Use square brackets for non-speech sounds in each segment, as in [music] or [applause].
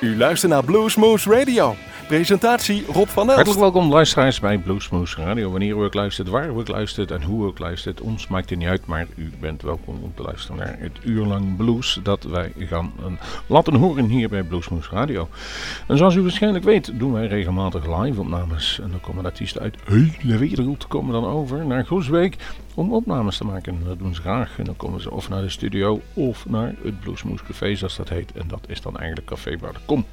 U luistert naar Bluesmoose Radio. Presentatie Rob van Elst. Hartelijk welkom luisteraars bij Bluesmoose Radio. Wanneer u ook luistert, waar u ook luistert en hoe u ook luistert, ons maakt het niet uit, maar u bent welkom om te luisteren naar het uurlang blues dat wij gaan laten horen hier bij Bluesmoose Radio. En zoals u waarschijnlijk weet, doen wij regelmatig live opnames. En dan komen artiesten uit hele wereld komen dan over naar Groesbeek om opnames te maken. Dat doen ze graag. En dan komen ze of naar de studio of naar het Bluesmoose Café, zoals dat heet. En dat is dan eigenlijk Café waar de kom.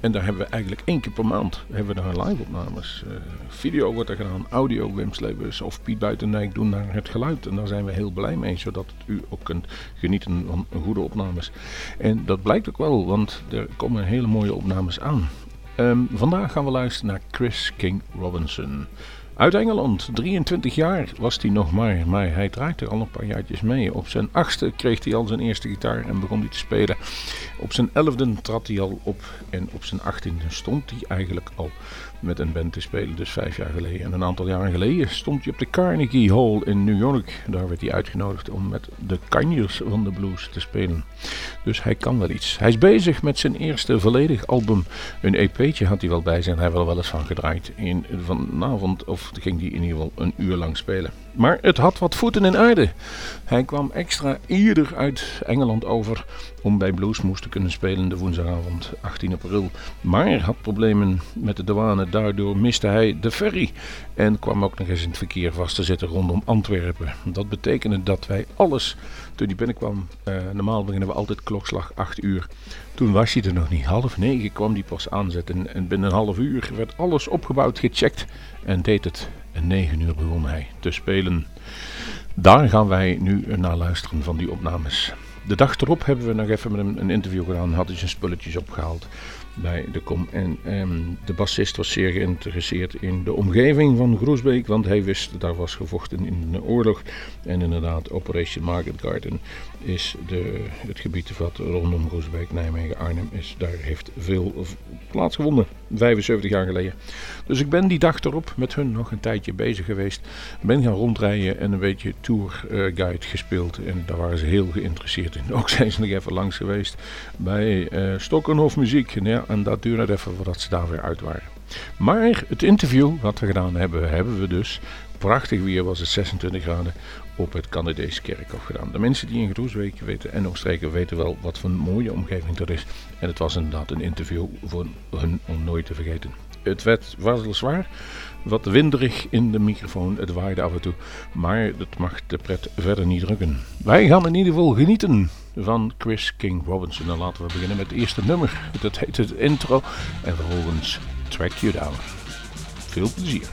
En daar hebben we eigenlijk één keer per maand hebben we daar live opnames. Uh, video wordt er gedaan, audio, Wim Slebus of Piet Buitendijk doen naar het geluid. En daar zijn we heel blij mee, zodat u ook kunt genieten van goede opnames. En dat blijkt ook wel, want er komen hele mooie opnames aan. Um, vandaag gaan we luisteren naar Chris King Robinson. Uit Engeland, 23 jaar was hij nog maar, maar hij draait er al een paar jaartjes mee. Op zijn achtste kreeg hij al zijn eerste gitaar en begon hij te spelen. Op zijn elfde trad hij al op en op zijn achttiende stond hij eigenlijk al met een band te spelen, dus vijf jaar geleden. En een aantal jaren geleden stond hij op de Carnegie Hall in New York. Daar werd hij uitgenodigd om met de kanjers van de blues te spelen. Dus hij kan wel iets. Hij is bezig met zijn eerste volledig album. Een EP'tje had hij wel bij zijn, hij wel wel eens van gedraaid. In, vanavond, of ging hij in ieder geval een uur lang spelen. Maar het had wat voeten in aarde. Hij kwam extra eerder uit Engeland over om bij Bluesmoes te kunnen spelen de woensdagavond 18 april. Maar had problemen met de douane, daardoor miste hij de ferry en kwam ook nog eens in het verkeer vast te zitten rondom Antwerpen. Dat betekende dat wij alles, toen hij binnenkwam, uh, normaal beginnen we altijd klokslag 8 uur. Toen was hij er nog niet. Half negen kwam die pas aanzetten en binnen een half uur werd alles opgebouwd, gecheckt en deed het. En 9 uur begon hij te spelen. Daar gaan wij nu naar luisteren van die opnames. De dag erop hebben we nog even met hem een interview gedaan. Had hij zijn spulletjes opgehaald bij de kom. En ehm, de bassist was zeer geïnteresseerd in de omgeving van Groesbeek, want hij wist daar was gevochten in de oorlog. En inderdaad, Operation Market Garden is de, het gebied wat rondom Groesbeek, Nijmegen, Arnhem is. Daar heeft veel plaatsgevonden, 75 jaar geleden. Dus ik ben die dag erop met hun nog een tijdje bezig geweest. Ben gaan rondrijden en een beetje tourguide uh, gespeeld. En daar waren ze heel geïnteresseerd in. [laughs] Ook zijn ze nog even langs geweest bij uh, Stokkenhof Muziek. Ja, en dat duurde even voordat ze daar weer uit waren. Maar het interview wat we gedaan hebben, hebben we dus prachtig weer was het 26 graden op het Canadese kerkhof gedaan. De mensen die in Groesbeek weten en omstreken weten wel wat voor een mooie omgeving dat is. En het was inderdaad een interview voor hun om nooit te vergeten. Het werd zwaar, wat winderig in de microfoon, het waaide af en toe, maar dat mag de pret verder niet drukken. Wij gaan in ieder geval genieten van Chris King Robinson. En laten we beginnen met het eerste nummer. Dat heet het intro en vervolgens Track You Down. Veel plezier.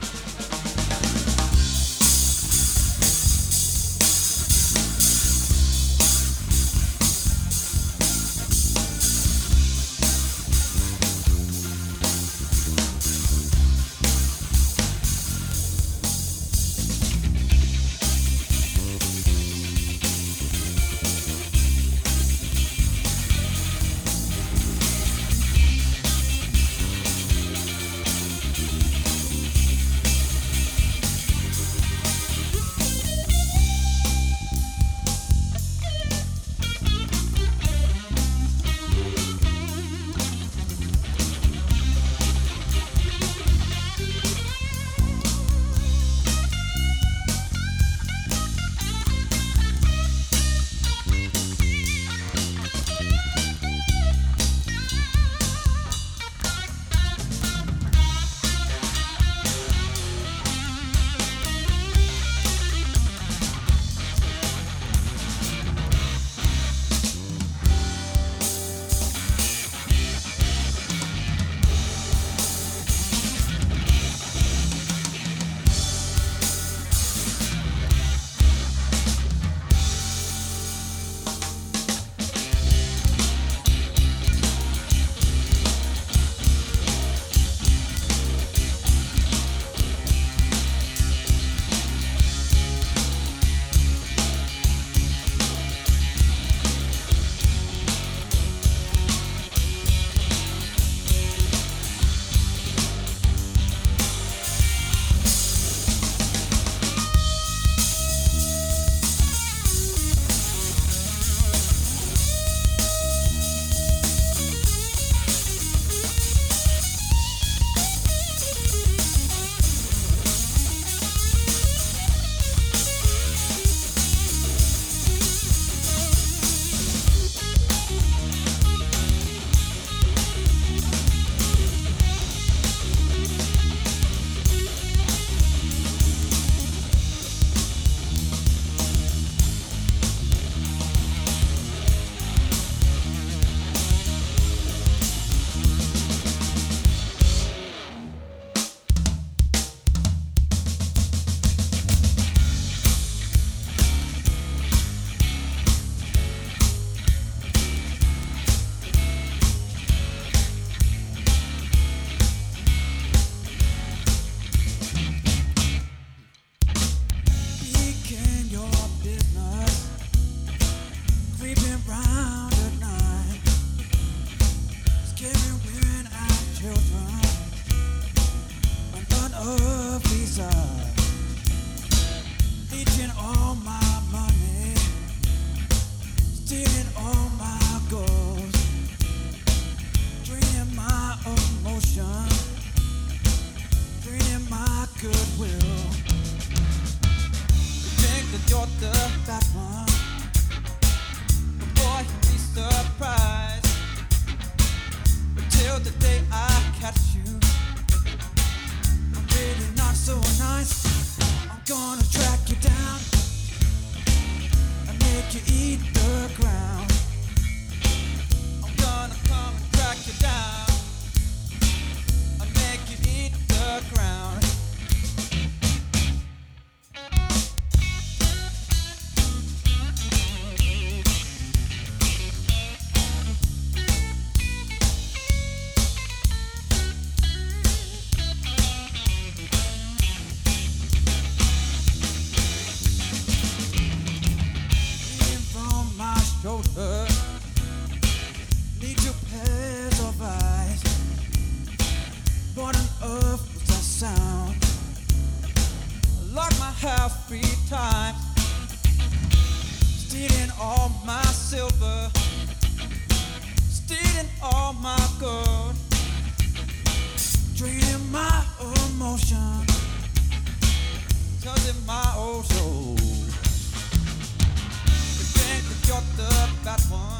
that one.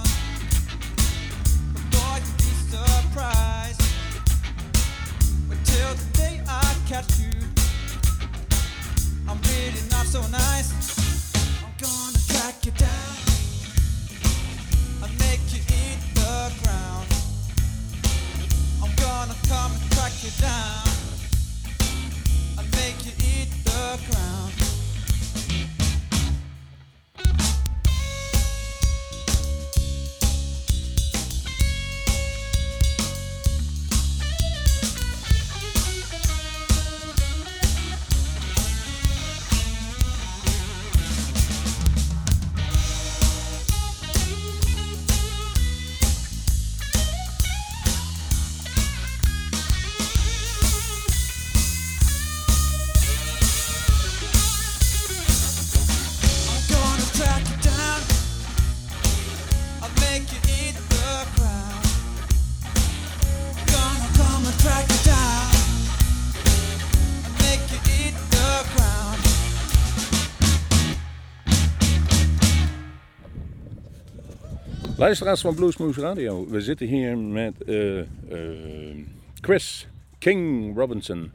Luisteraars van Bluesmoose Radio, we zitten hier met uh, uh, Chris King Robinson.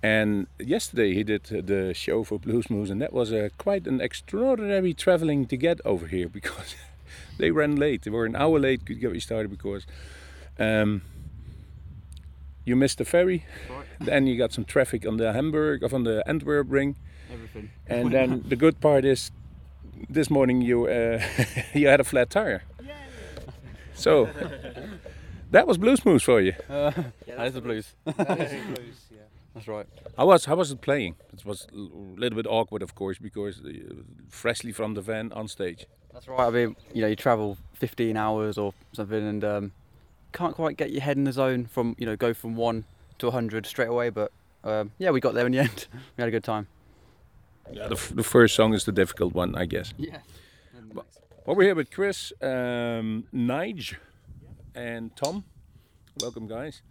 And yesterday he did the show for Bluesmoose, and that was a, quite an extraordinary traveling to get over here because [laughs] they ran late. They were an hour late to get started because um, you missed the ferry. Right. Then you got some traffic on the Hamburg of on the Antwerp ring. Everything. And then the good part is this morning you uh, [laughs] you had a flat tire. So that was Bluesmoose for you. Uh, yeah, that is the blues. [laughs] that is the [laughs] blues. Yeah. That's right. How was how was it playing? It was a little bit awkward, of course, because uh, freshly from the van on stage. That's right. I mean, you know, you travel 15 hours or something, and um, can't quite get your head in the zone from you know go from one to 100 straight away. But um, yeah, we got there in the [laughs] end. we had a good time. Yeah, the, the first song is the difficult one, I guess. Yeah. Well, we're here with Chris, um, Nige, and Tom. Welcome, guys.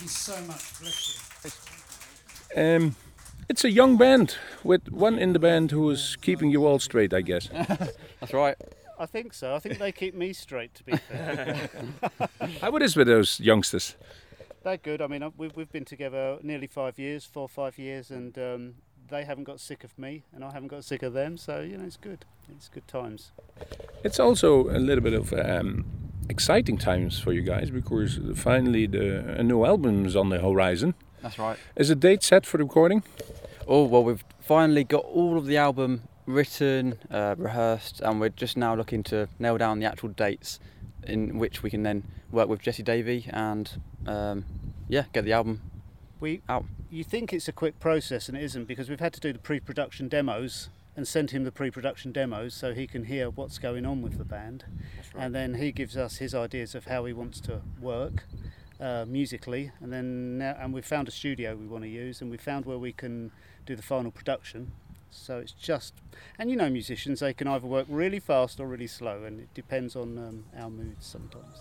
Thank you, so much. Bless you. Um, it's a young band with one in the band who is keeping you all straight, I guess. [laughs] That's right. I think so. I think they keep me straight, to be fair. [laughs] How it is with those youngsters? They're good. I mean, we've, we've been together nearly five years, four or five years, and um, they haven't got sick of me, and I haven't got sick of them. So you know, it's good. It's good times. It's also a little bit of um, exciting times for you guys because finally the a new album is on the horizon. That's right. Is a date set for the recording? Oh well, we've finally got all of the album written, uh, rehearsed, and we're just now looking to nail down the actual dates in which we can then work with Jesse Davey and um, yeah, get the album we, out. You think it's a quick process, and it isn't because we've had to do the pre-production demos and send him the pre-production demos so he can hear what's going on with the band, right. and then he gives us his ideas of how he wants to work. Uh, musically, and then now, and we've found a studio we want to use, and we found where we can do the final production. So it's just, and you know, musicians they can either work really fast or really slow, and it depends on um, our moods sometimes.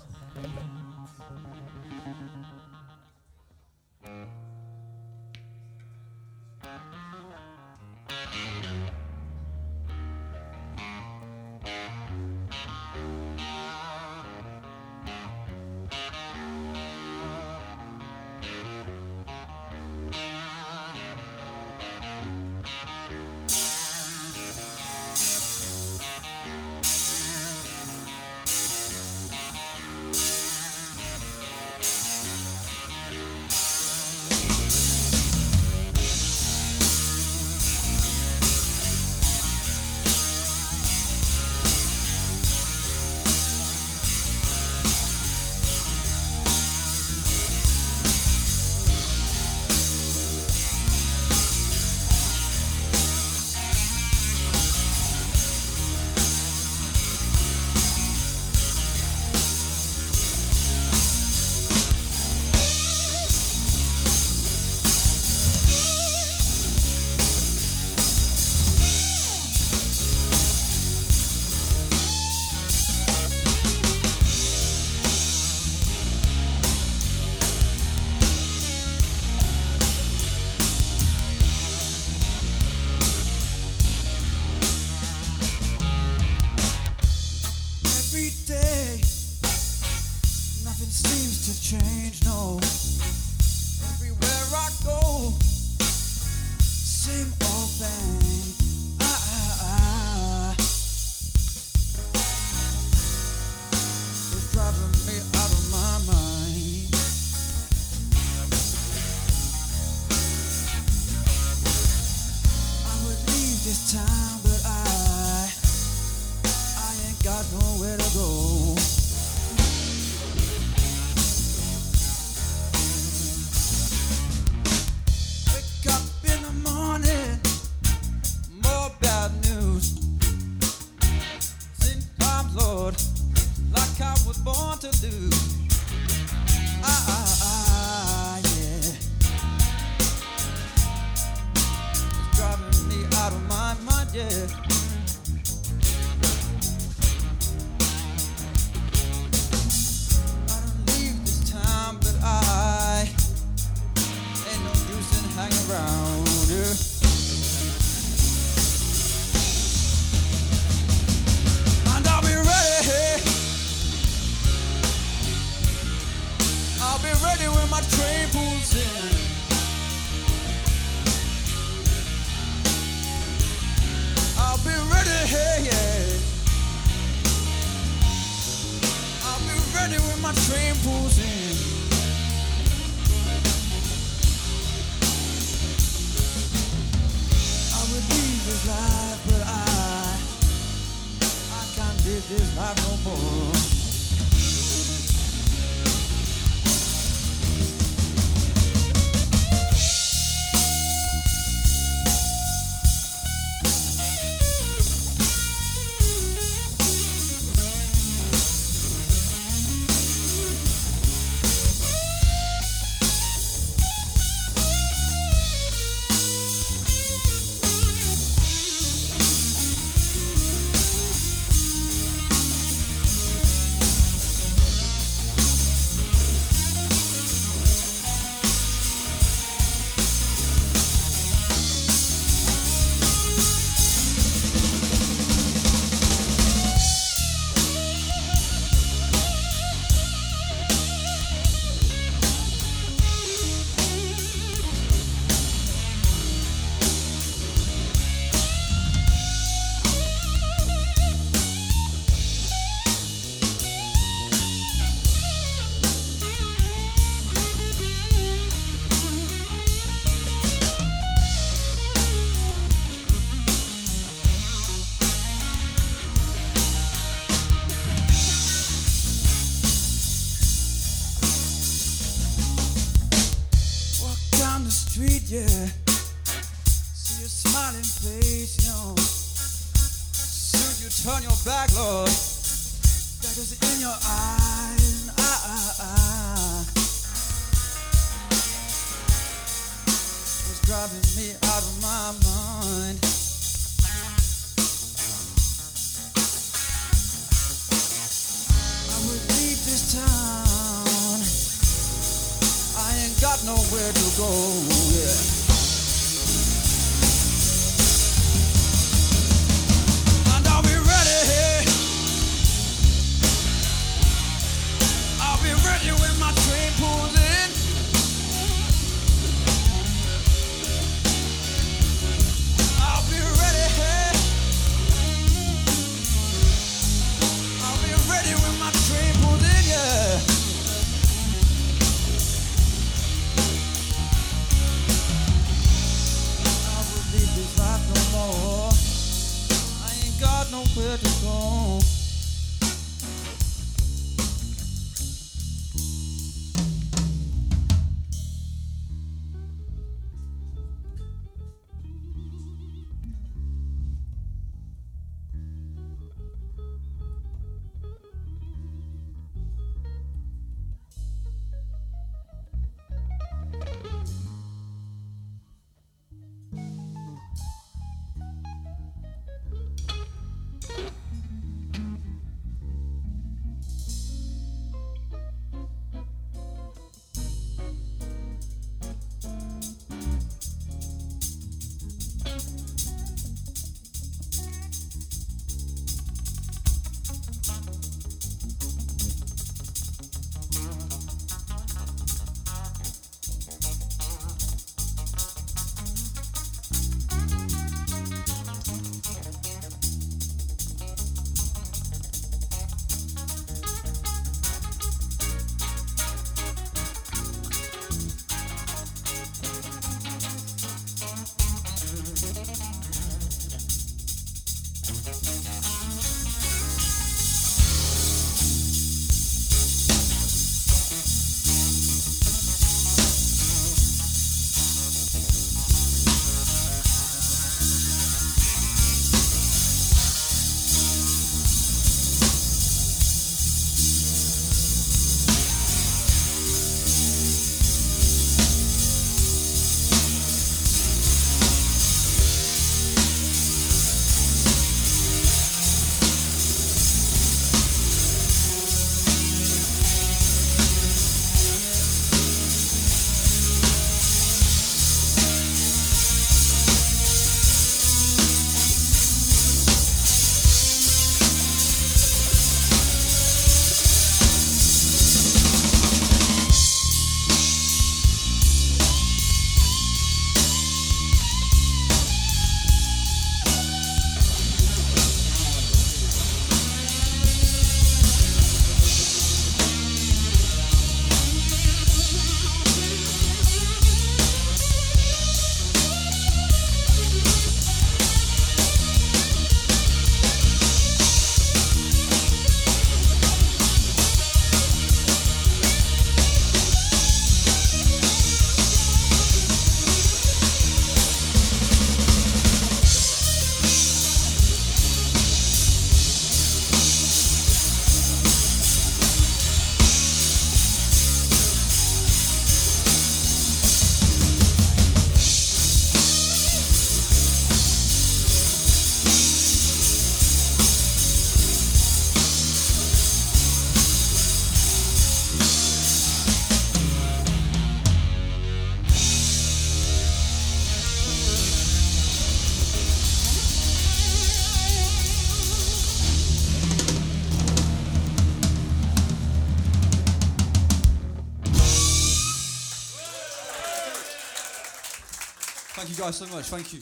Guys so much. Thank you.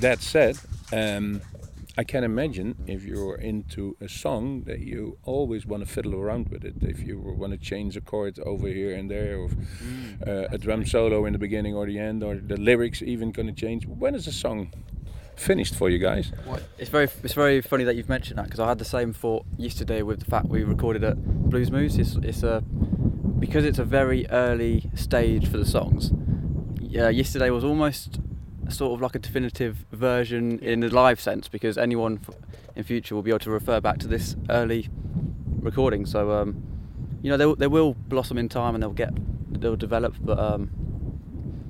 That said, um, I can imagine if you're into a song that you always want to fiddle around with it. If you want to change a chord over here and there, or uh, a drum solo in the beginning or the end, or the lyrics even going to change. When is a song finished for you guys? It's very it's very funny that you've mentioned that because I had the same thought yesterday with the fact we recorded at Blues Moose. It's it's a because it's a very early stage for the songs. Yeah, yesterday was almost sort of like a definitive version in a live sense because anyone f- in future will be able to refer back to this early recording. So um, you know they, will- they will blossom in time and they'll get they'll develop. But um,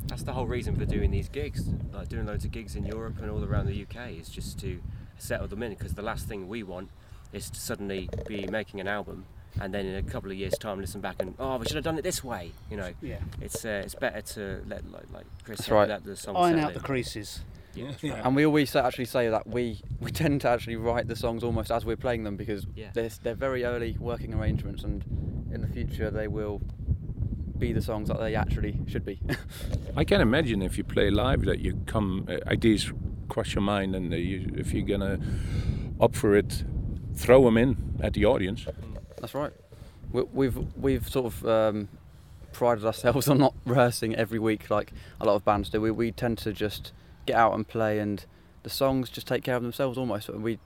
That's the whole reason for doing these gigs, like doing loads of gigs in Europe and all around the UK, is just to settle them in. Because the last thing we want is to suddenly be making an album and then in a couple of years' time listen back and oh, we should have done it this way. You know, Yeah. it's uh, it's better to let like, like Chris That's said, right. let the song Iron settle out the creases. Yeah, and we always actually say that we we tend to actually write the songs almost as we're playing them because Yeah. they're they're very early working arrangements and in the future they will be the songs that they actually should be. I can imagine if you play live that you come uh, ideas cross your mind, and uh, you, if you're gonna up for it, throw them in at the audience. That's right. We, we've we've sort of um, prided ourselves [laughs] on not rehearsing every week like a lot of bands do. We we tend to just get out and play, and the songs just take care of themselves almost. We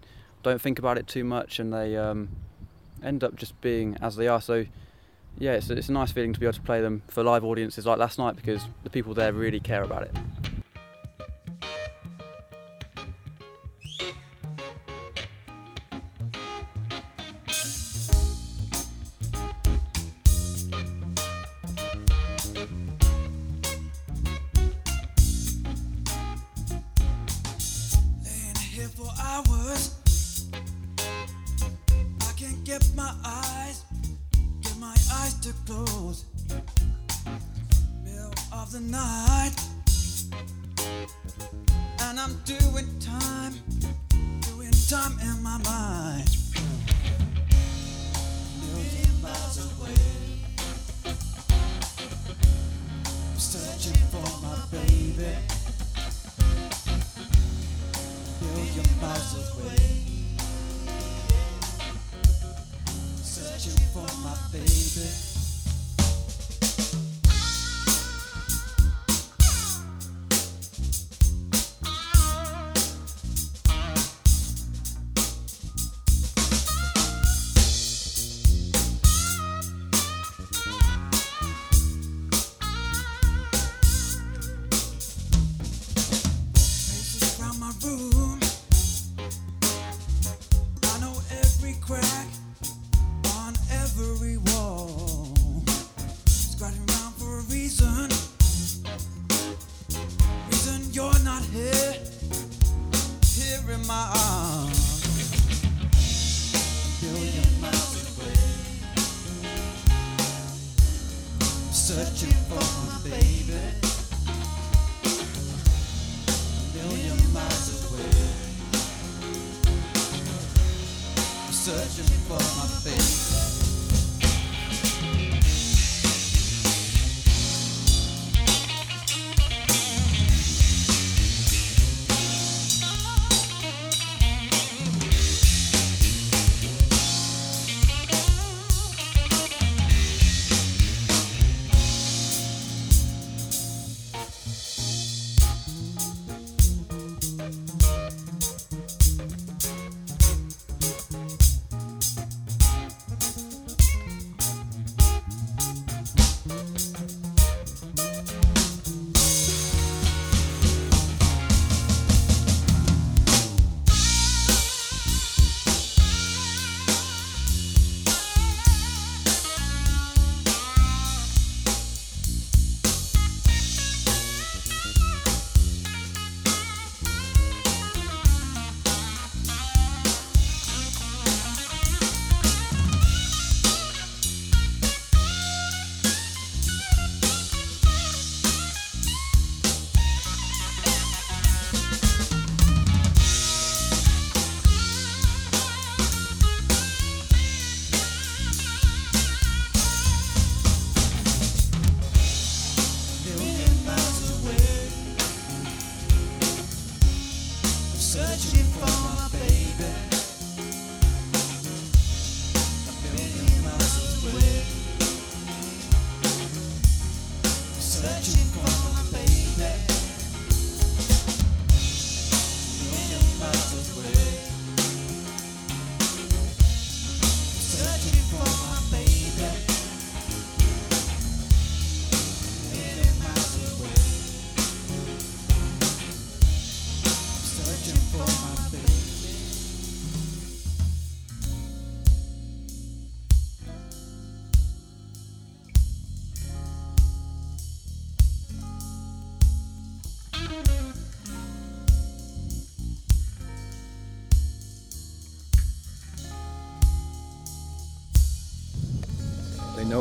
don't think about it too much, and they um, end up just being as they are. So yeah, it's it's a nice feeling to be able to play them for live audiences like last night because the people there really care about it. Close. Middle of the night, and I'm doing time, doing time in my mind. Million miles away, searching for my baby million miles away. Searching for my baby.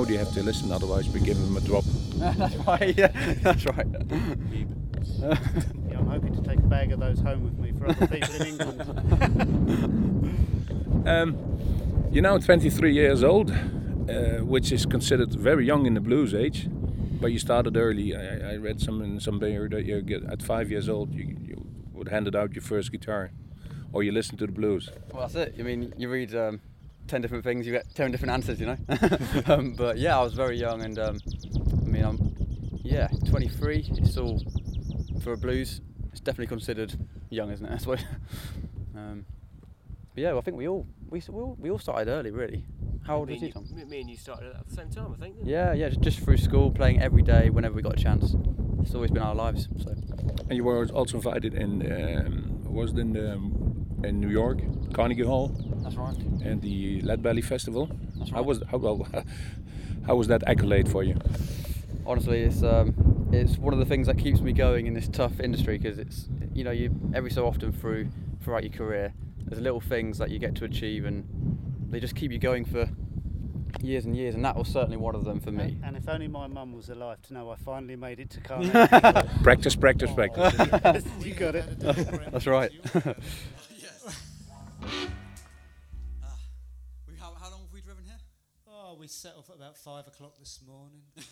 Know they have to listen, otherwise we give them a drop. [laughs] that's right. Yeah, that's right. Yeah, I'm hoping to take a bag of those home with me for other people in England. [laughs] Um, you're now 23 years old, uh, which is considered very young in the blues age. But you started early. I, I read some in some paper that you get at five years old you, you would handed out your first guitar, or you listened to the blues. Well, that's it. I mean, you read um, ten different things, you get ten different answers. You know. [laughs] um, but yeah, I was very young, and um, I mean, I'm yeah, 23. It's all for a blues. It's definitely considered young, isn't it? [laughs] That's what. um, but yeah, well, I think we all we, we all we all started early, really. How old me, was you, and Tom? you, me and you started at the same time, I think. didn't we? Yeah, yeah, just, just through school, playing every day whenever we got a chance. It's always been our lives. So And you were also invited in um, was it in the, in New York, Carnegie Hall, that's right. and the Lead Belly Festival. That's How was how well, [laughs] how was that accolade for you? honestly it's um, it's one of the things that keeps me going in this tough industry because it's you know you every so often through throughout your career there's little things that you get to achieve and they just keep you going for years and years and that was certainly one of them for me And, and if only my mum was alive to know I finally made it to [laughs] Carnegie. Practice, practice, practice. [laughs] you got it. that's right Uh, we, how, how long have we driven here? Oh, we set off at about five o'clock this morning. [laughs]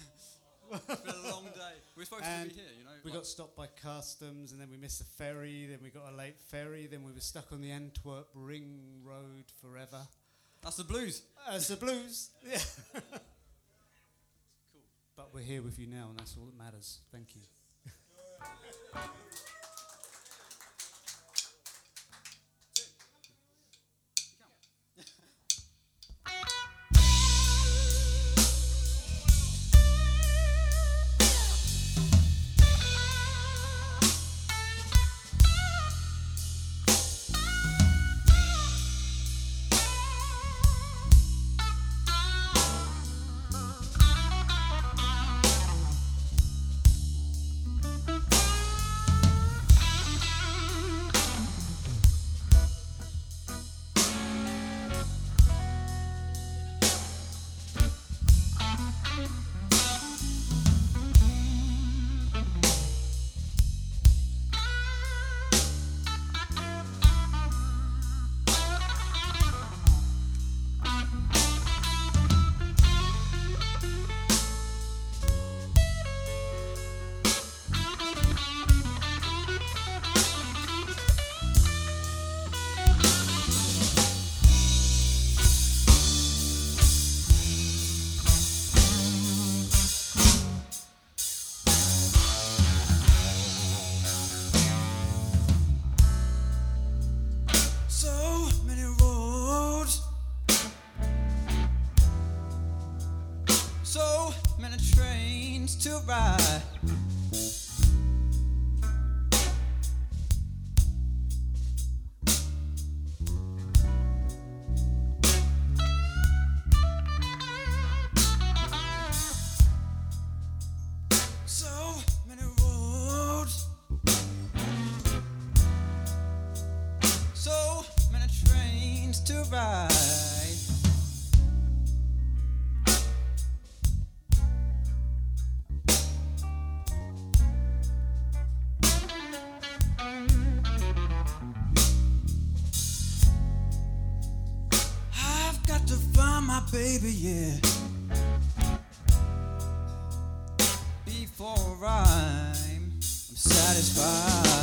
It's been a long day. We're supposed And to be here, you know. We like- got stopped by customs, and then we missed the ferry. Then we got a late ferry. Then we were stuck on the Antwerp Ring Road forever. that's the blues. That's the blues, yeah. Cool. [laughs] But we're here with you now, and that's all that matters. Thank you. [laughs] trains baby, yeah. Before I'm, satisfied.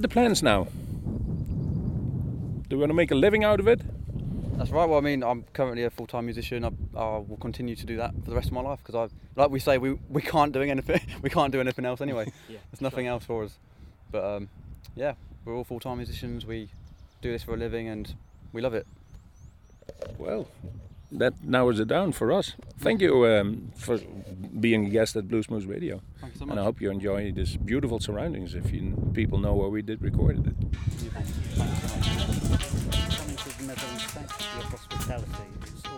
The plans now. Do we want to make a living out of it? That's right. Well, I mean, I'm currently a full-time musician. I, I will continue to do that for the rest of my life because I, like we say, we, we can't doing anything. [laughs] we can't do anything else anyway. [laughs] Yeah, There's nothing else for us. But um, yeah, we're all full-time musicians. We do this for a living and we love it. Well, that narrows it down for us. Thank you um, for being a guest at Bluesmoose Radio. Thank you so And I hope you enjoy this beautiful surroundings if you people know where we did record it. Coming to the Netherlands, thanks for your hospitality.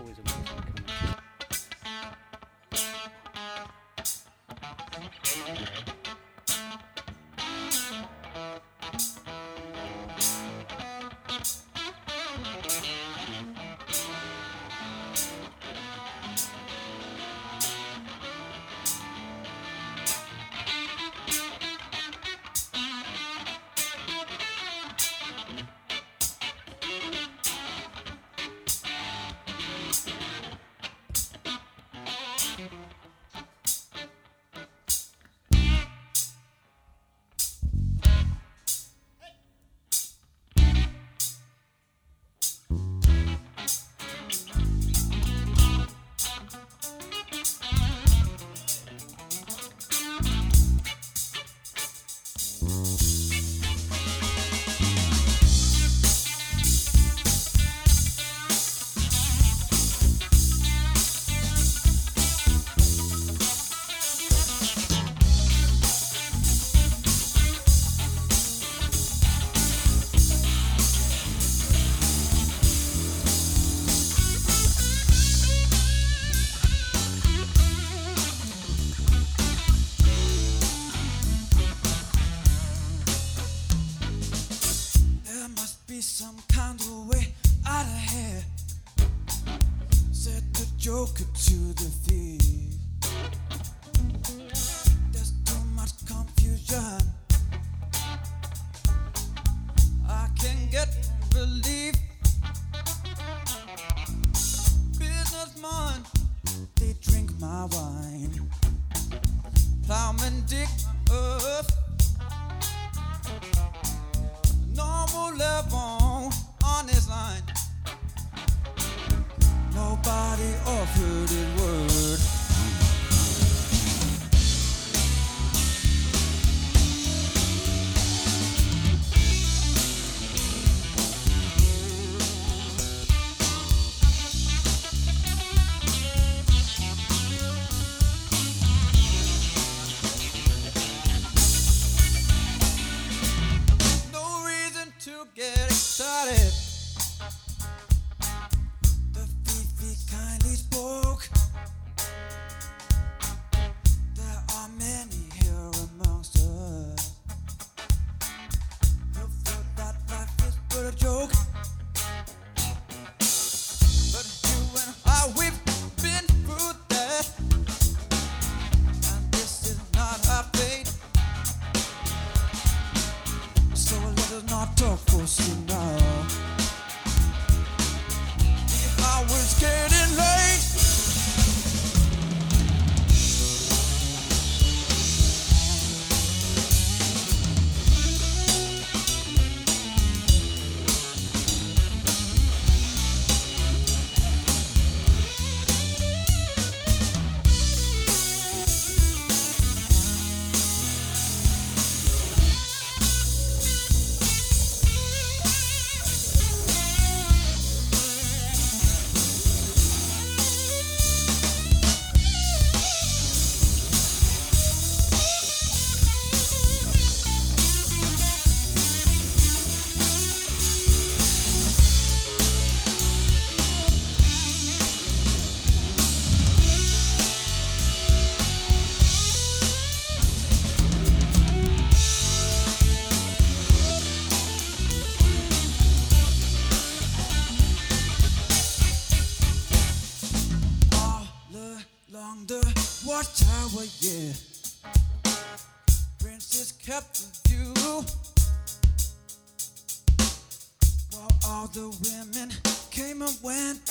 man,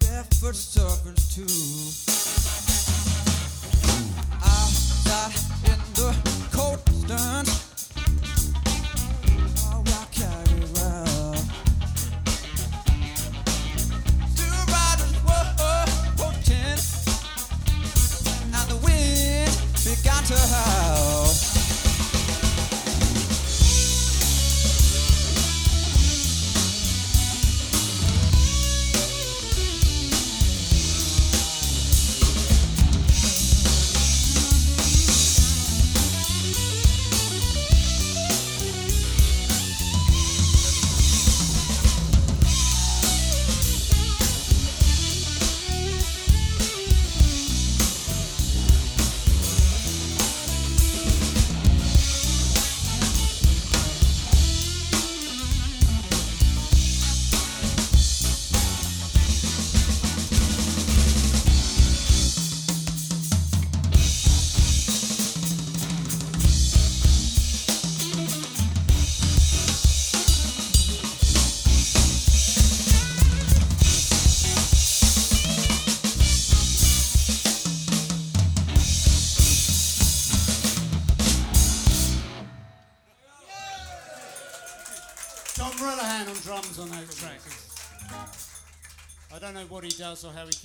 barefoot too. I Outside in the cold stern.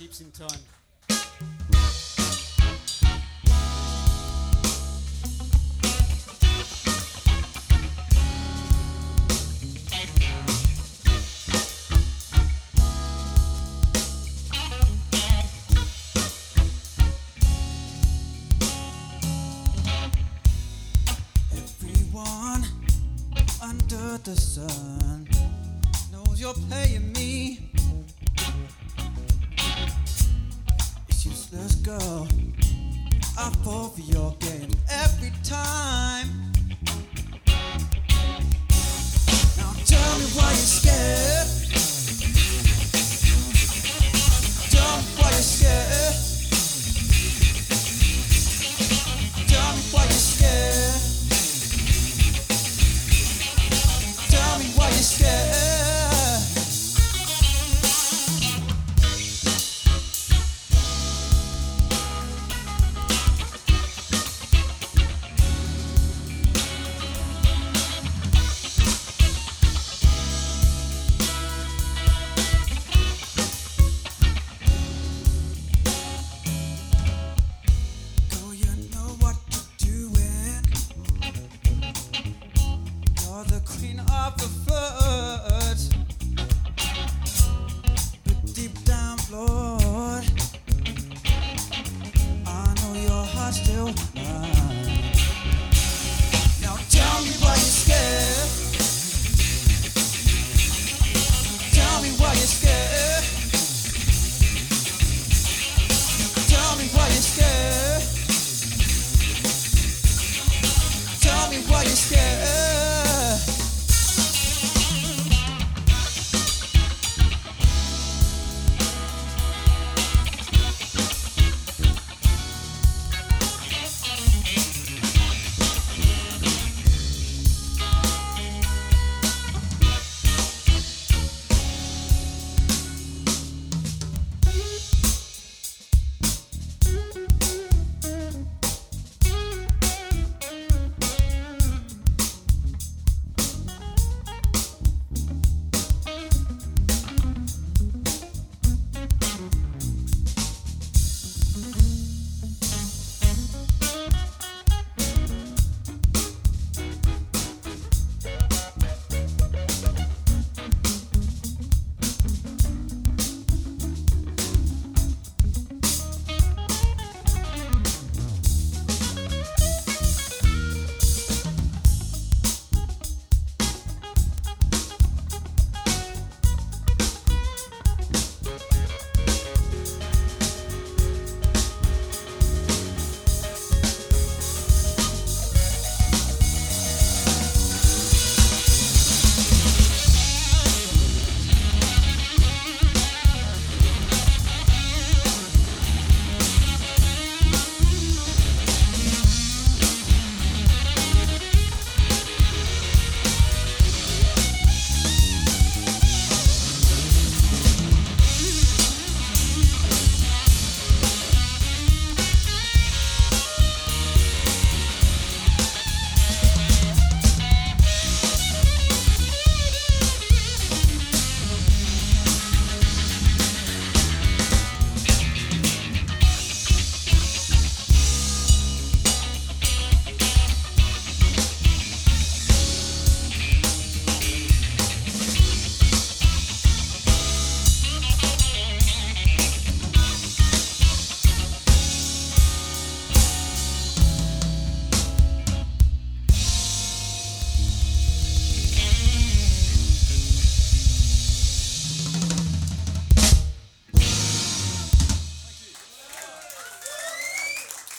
keeps in time. Everyone under the sun knows you're playing me girl. I fall for your game every time. Now tell me why you're scared.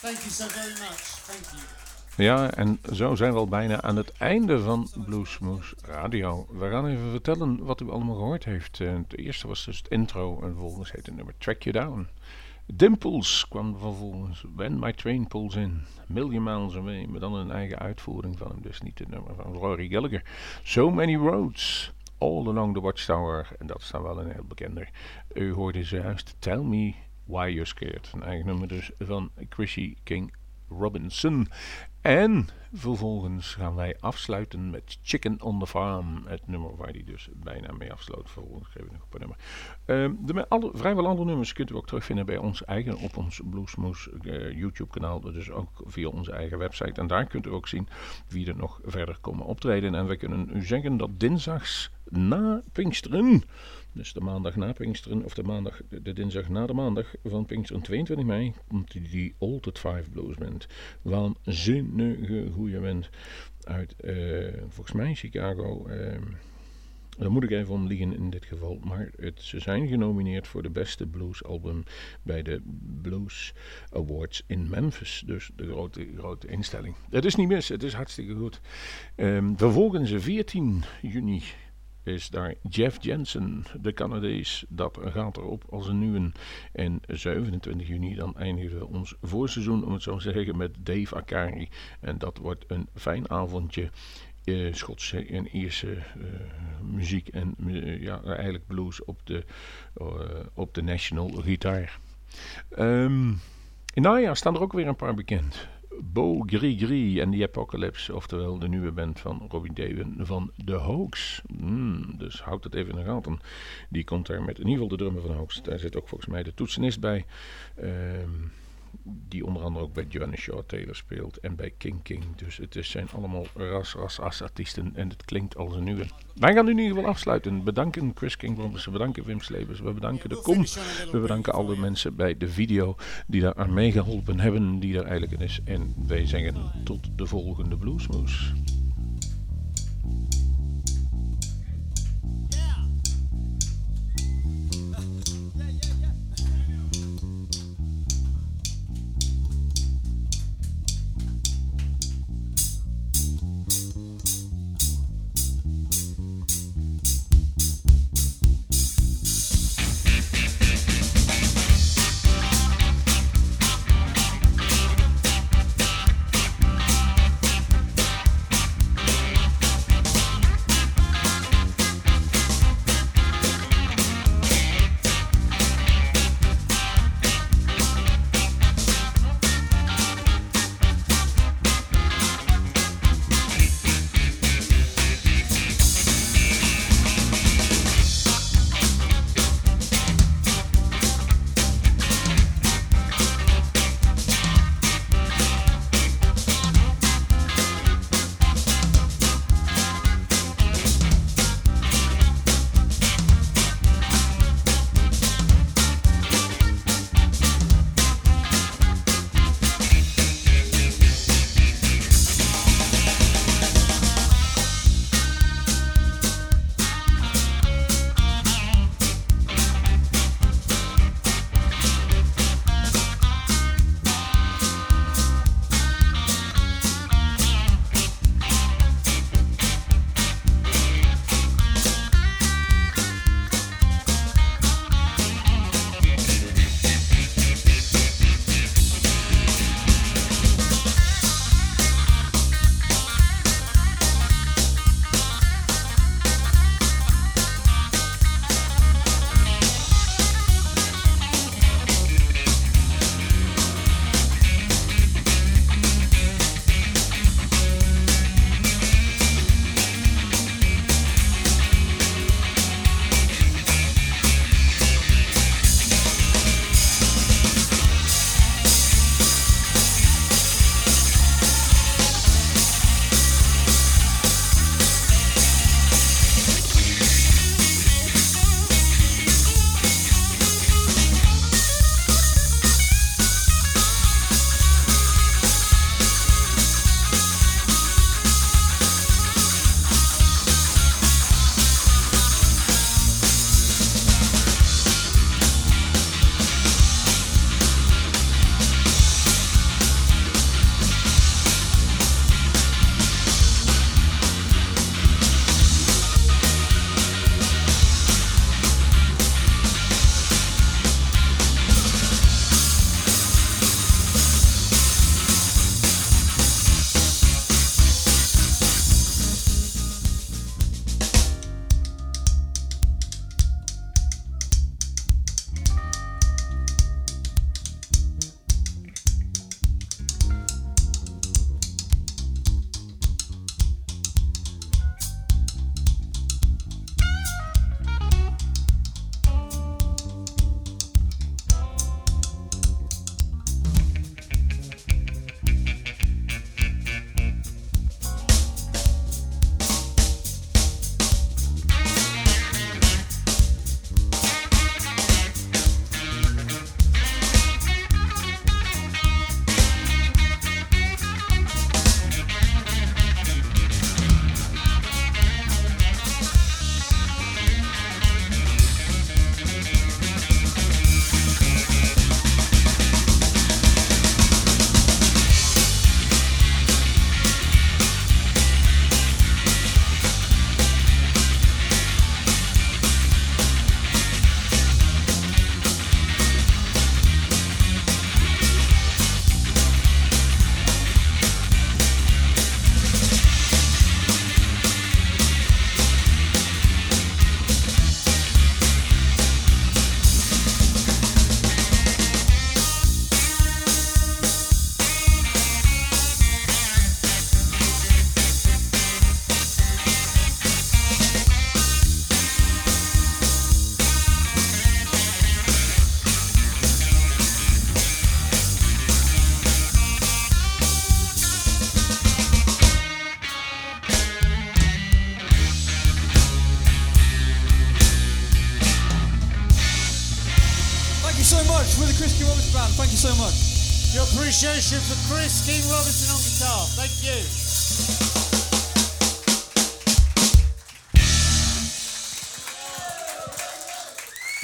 There you so very much. Thank you. Ja, en zo zijn we al bijna aan het einde van Bluesmoose Radio. We gaan even vertellen wat u allemaal gehoord heeft. Eh, Het eerste was dus het intro en vervolgens heet het nummer Track You Down. Dimples kwam vervolgens When My Train Pulls In. Million Miles Away, maar dan een eigen uitvoering van hem. Dus niet het nummer van Rory Gallagher. So Many Roads. All Along the Watchtower. En dat is dan wel een heel bekender. U hoorde zojuist Tell Me Why You're Scared. Een eigen nummer dus van Chrissy King Robinson. En vervolgens gaan wij afsluiten met Chicken on the Farm. Het nummer waar hij dus bijna mee afsloot. Vervolgens geef ik nog een paar nummer. Ehm, de, alle, vrijwel alle nummers kunt u ook terugvinden bij ons eigen op ons Bluesmoose eh, YouTube kanaal. Dus ook via onze eigen website. En daar kunt u ook zien wie er nog verder komen optreden. En we kunnen u zeggen dat dinsdags na Pinksteren... Dus de maandag na Pinksteren, of de, maandag, de, dinsdag na de maandag van Pinksteren 22 mei, komt die, Altered Five Blues Band. Waanzinnige goede band uit, eh, volgens mij Chicago. eh, daar moet ik even om liegen in dit geval. Maar het, ze zijn genomineerd voor de beste bluesalbum bij de Blues Awards in Memphis. Dus de grote, grote instelling. Het is niet mis, het is hartstikke goed. Ehm, vervolgens 14 juni is daar Jeff Jensen, de Canadees. Dat gaat erop als een nieuwe. En 27 juni dan eindigen we ons voorseizoen, om het zo te zeggen, met Dave Akari. En dat wordt een fijn avondje. eh, Schotse en Ierse eh, muziek en eh, ja, eigenlijk blues op de, op de national gitaar. Ehm, in staan er ook weer een paar bekend. Bo Grigri en The Apocalypse, oftewel de nieuwe band van Robbie Daven van The Hoax. Mm, dus houd het even in de gaten. Die komt daar met in ieder geval de drummer van Hoax. Daar zit ook volgens mij de toetsenist bij. Ehm, die onder andere ook bij Johnny Shaw Taylor speelt en bij King King. Dus het is, zijn allemaal ras, ras, as artiesten en het klinkt als een nieuwe. Wij gaan nu in ieder geval afsluiten. Bedanken Chris King we bedanken Wim Slevers, we bedanken de Kom. We bedanken alle mensen bij de video die daar aan meegeholpen hebben, die er eigenlijk in is. En wij zeggen tot de volgende Bluesmoes.